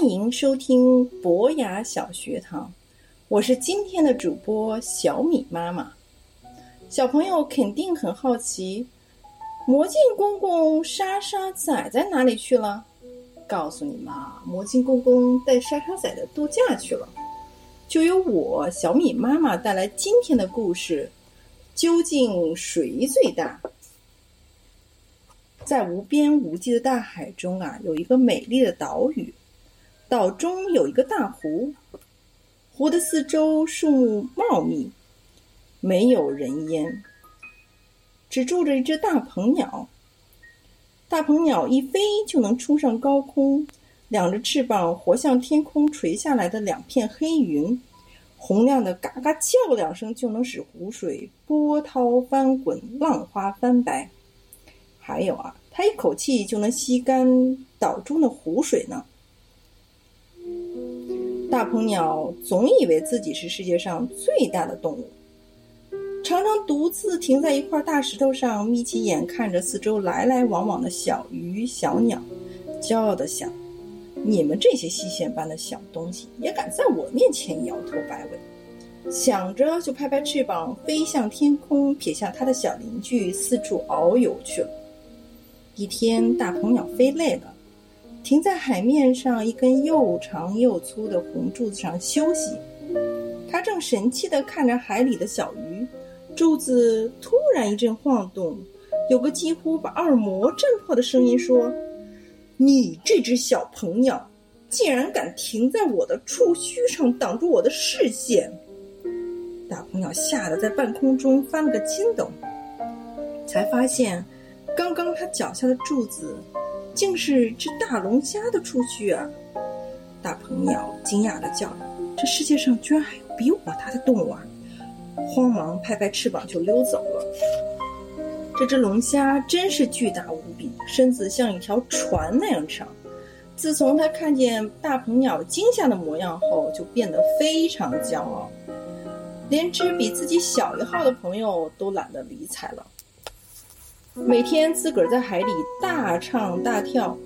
欢迎收听博雅小学堂，我是今天的主播小米妈妈。小朋友肯定很好奇，魔镜公公莎莎仔在哪里去了？告诉你们啊，魔镜公公带莎莎仔的度假去了。就由我小米妈妈带来今天的故事：究竟谁最大？在无边无际的大海中啊，有一个美丽的岛屿。岛中有一个大湖，湖的四周树木茂密，没有人烟，只住着一只大鹏鸟。大鹏鸟一飞就能冲上高空，两只翅膀活像天空垂下来的两片黑云，洪亮的嘎嘎叫两声就能使湖水波涛翻滚，浪花翻白。还有啊，它一口气就能吸干岛中的湖水呢。大鹏鸟总以为自己是世界上最大的动物，常常独自停在一块大石头上，眯起眼看着四周来来往往的小鱼小鸟，骄傲地想：“你们这些细线般的小东西，也敢在我面前摇头摆尾？”想着就拍拍翅膀飞向天空，撇下它的小邻居，四处遨游去了。一天，大鹏鸟飞累了。停在海面上一根又长又粗的红柱子上休息，他正神气地看着海里的小鱼。柱子突然一阵晃动，有个几乎把耳膜震破的声音说：“你这只小鹏鸟，竟然敢停在我的触须上，挡住我的视线！”大鹏鸟吓得在半空中翻了个筋斗，才发现，刚刚他脚下的柱子。竟是只大龙虾的触须啊！大鹏鸟惊讶的叫：“这世界上居然还有比我大的动物啊！”慌忙拍拍翅膀就溜走了。这只龙虾真是巨大无比，身子像一条船那样长。自从它看见大鹏鸟惊吓的模样后，就变得非常骄傲，连只比自己小一号的朋友都懒得理睬了。每天自个儿在海里大唱大跳，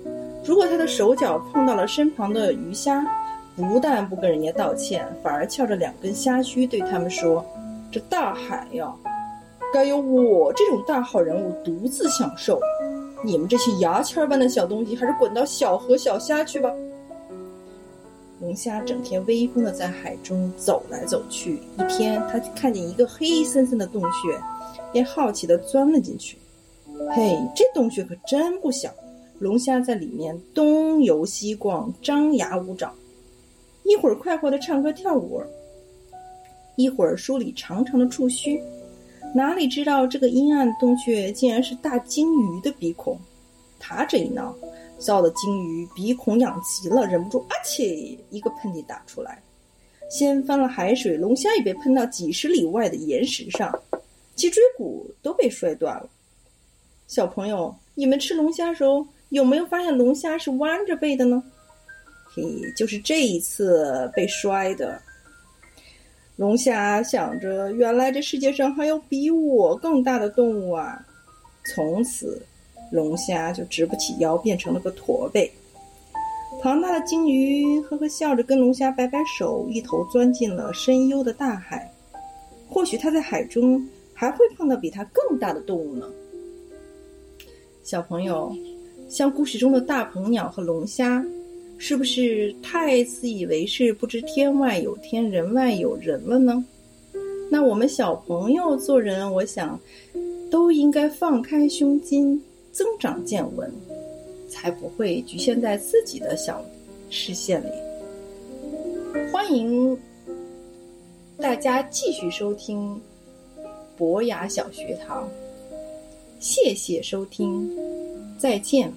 如果他的手脚碰到了身旁的鱼虾，不但不跟人家道歉，反而翘着两根虾须对他们说：“这大海呀，该由我这种大好人物独自享受，你们这些牙签般的小东西，还是滚到小河小虾去吧。”龙虾整天威风的在海中走来走去，一天他看见一个黑森森的洞穴，便好奇的钻了进去。嘿，这洞穴可真不小，龙虾在里面东游西逛，张牙舞爪，一会儿快活的唱歌跳舞，一会儿梳理长长的触须，哪里知道这个阴暗洞穴竟然是大鲸鱼的鼻孔？他这一闹，臊得鲸鱼鼻孔痒极了，忍不住啊切一个喷嚏打出来，掀翻了海水，龙虾也被喷到几十里外的岩石上，脊椎骨都被摔断了。小朋友，你们吃龙虾时候有没有发现龙虾是弯着背的呢？嘿，就是这一次被摔的。龙虾想着，原来这世界上还有比我更大的动物啊！从此，龙虾就直不起腰，变成了个驼背。庞大的鲸鱼呵呵笑着跟龙虾摆摆手，一头钻进了深幽的大海。或许它在海中还会碰到比它更大的动物呢。小朋友，像故事中的大鹏鸟和龙虾，是不是太自以为是，不知天外有天，人外有人了呢？那我们小朋友做人，我想都应该放开胸襟，增长见闻，才不会局限在自己的小视线里。欢迎大家继续收听博雅小学堂。谢谢收听，再见。